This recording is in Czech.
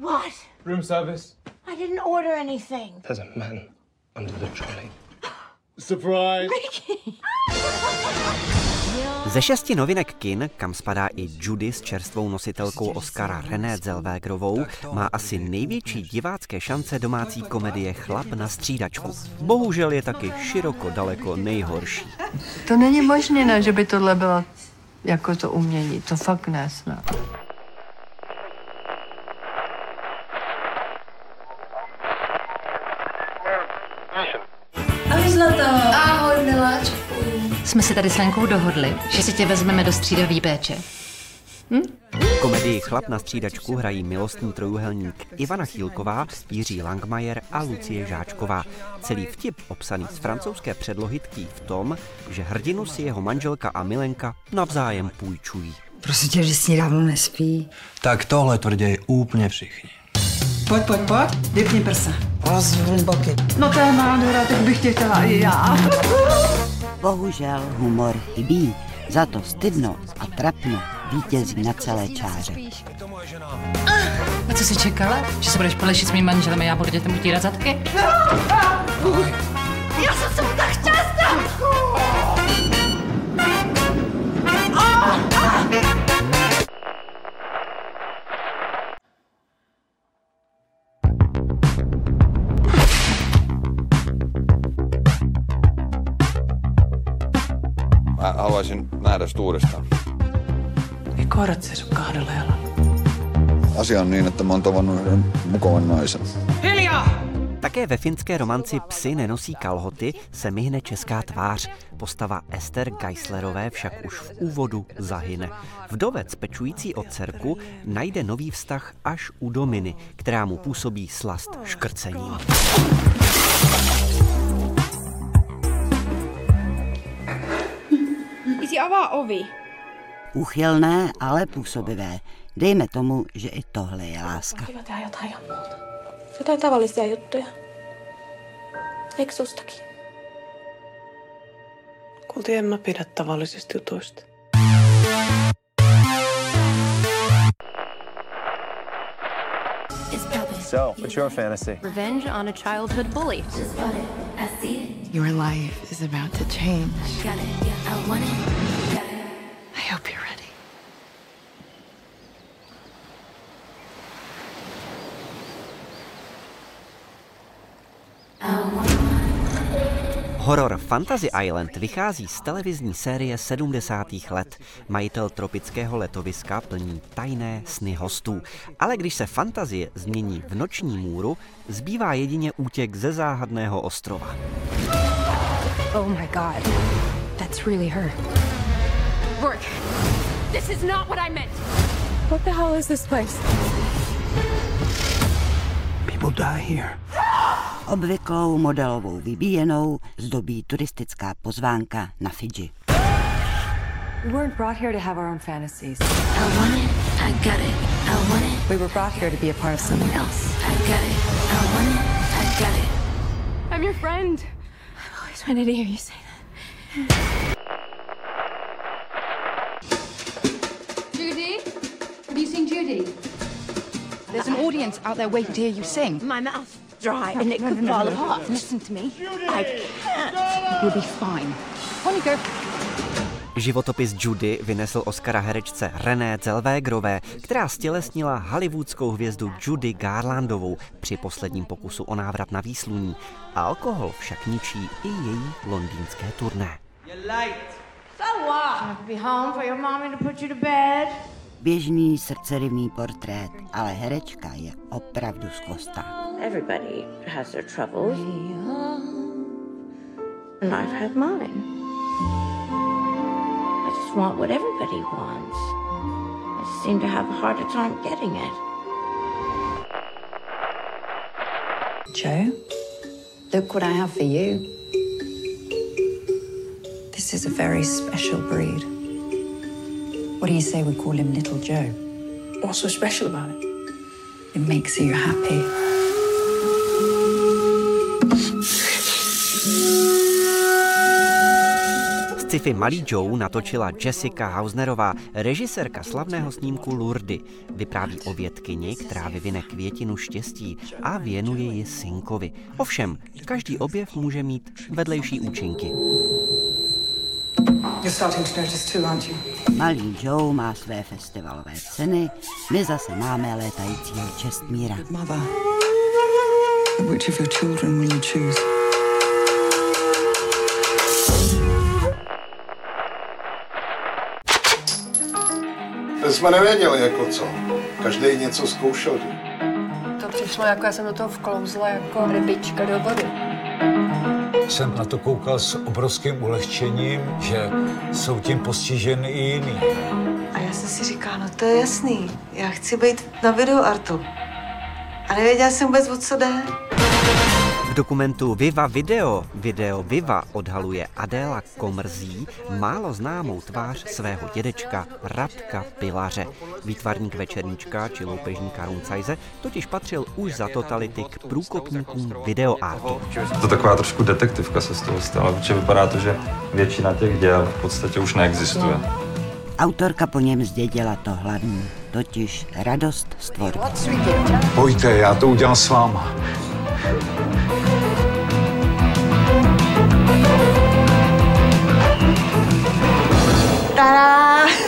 What? Room service. I didn't order anything. There's a man under the trolley. Surprise! Ze šesti novinek kin, kam spadá i Judy s čerstvou nositelkou Oscara René Zellwegerovou, má asi největší divácké šance domácí komedie Chlap na střídačku. Bohužel je taky široko daleko nejhorší. To není možné, ne, že by tohle bylo jako to umění. To fakt ne, Jsme si tady s Lenkou dohodli, že si tě vezmeme do střídavý péče. V komedii Chlap na střídačku hrají milostný trojuhelník Ivana Chýlková, Jiří Langmajer a Lucie Žáčková. Celý vtip obsaný z francouzské předlohy tkví v tom, že hrdinu si jeho manželka a milenka navzájem půjčují. Prosím tě, že si dávno nespí. Tak tohle tvrději úplně všichni. Pojď, pojď, pojď. Vypni prsa. Rozvrň boky. No to je nádhera, tak bych tě chtěla i já. Bohužel humor chybí, za to stydno a trapno vítězí na celé čáře. A co jsi čekala? Že se budeš polešit s mým manželem a já budu dětem utírat zadky? Já jsem tak šťastná! Mä haluaisin nähdä sitä uudestaan. Ei koirat seiso kahdella jalalla. Asia on niin, että mä oon tavannut yhden mukavan naisen. Také ve finské romanci Psy nenosí kalhoty se myhne česká tvář. Postava Ester Geislerové však už v úvodu zahyne. Vdovec pečující o dcerku najde nový vztah až u Dominy, která mu působí slast škrcením. Avaa ovi. Úchylné, ale působivé. Dejme tomu, že i tohle je láska. Kiva tehdä jotain ihan muuta. Jotain tavallisia juttuja. Eikö sustakin? Kulti en mä pidä tavallisista jutuista. So, what's your fantasy? Revenge on a childhood bully. Your life is about to change. I hope you're ready. Horor Fantasy Island vychází z televizní série 70. let. Majitel tropického letoviska plní tajné sny hostů. Ale když se fantazie změní v noční můru, zbývá jedině útěk ze záhadného ostrova. Oh my god. That's really her. Work. This is not what I meant. What the hell is this place? People die here. Obvyklou modelovou vybíjenou zdobí turistická pozvánka na Fidži. We weren't brought here to have our own fantasies. I want it. I got it. I want it. We were brought here to be a part of something else. I got it. I want it. I got it. I'm your friend. I've always wanted to hear you say that. Judy? Have you seen Judy? There's an audience out there waiting to hear you sing. My mouth's dry and it could fall apart. Listen to me. I can't. You'll be fine. On you go. Životopis Judy vynesl Oscara herečce René Zellwegerové, která stělesnila hollywoodskou hvězdu Judy Garlandovou při posledním pokusu o návrat na výsluní. Alkohol však ničí i její londýnské turné. So what? Have to be home for your mommy to put you to bed? Běžný srdcerivný portrét, ale herečka je opravdu skvostá. Everybody has their troubles. And I've had mine. I just want what everybody wants. I just seem to have a harder time getting it. Joe, look what I have for you. This is a very special breed. What do you say we call him Little Joe? What's so special about it? It makes you happy. Sci-fi Malý Joe natočila Jessica Hausnerová, režisérka slavného snímku Lurdy. Vypráví o vědkyni, která vyvine květinu štěstí a věnuje ji synkovi. Ovšem, každý objev může mít vedlejší účinky. Malý Joe má své festivalové ceny, my zase máme létajícího čestmíra. Which of your children will you choose? Jsme nevěděli, jako co. Každý něco zkoušel. To přišlo, jako já jsem do toho vklouzla jako rybička do vody. Jsem na to koukal s obrovským ulehčením, že jsou tím postiženy i jiní. A já jsem si říkala, no to je jasný, já chci být na videoartu. A nevěděla jsem vůbec, o co jde. V dokumentu Viva Video, Video Viva odhaluje Adéla Komrzí málo známou tvář svého dědečka Radka Pilaře. Výtvarník večerníčka či loupežníka Runcajze totiž patřil už za totality k průkopníkům videoartu. To taková trošku detektivka se z toho stala, protože vypadá to, že většina těch děl v podstatě už neexistuje. Autorka po něm zdědila to hlavní, totiž radost z tvorby. Pojďte, já to udělám s váma. ったら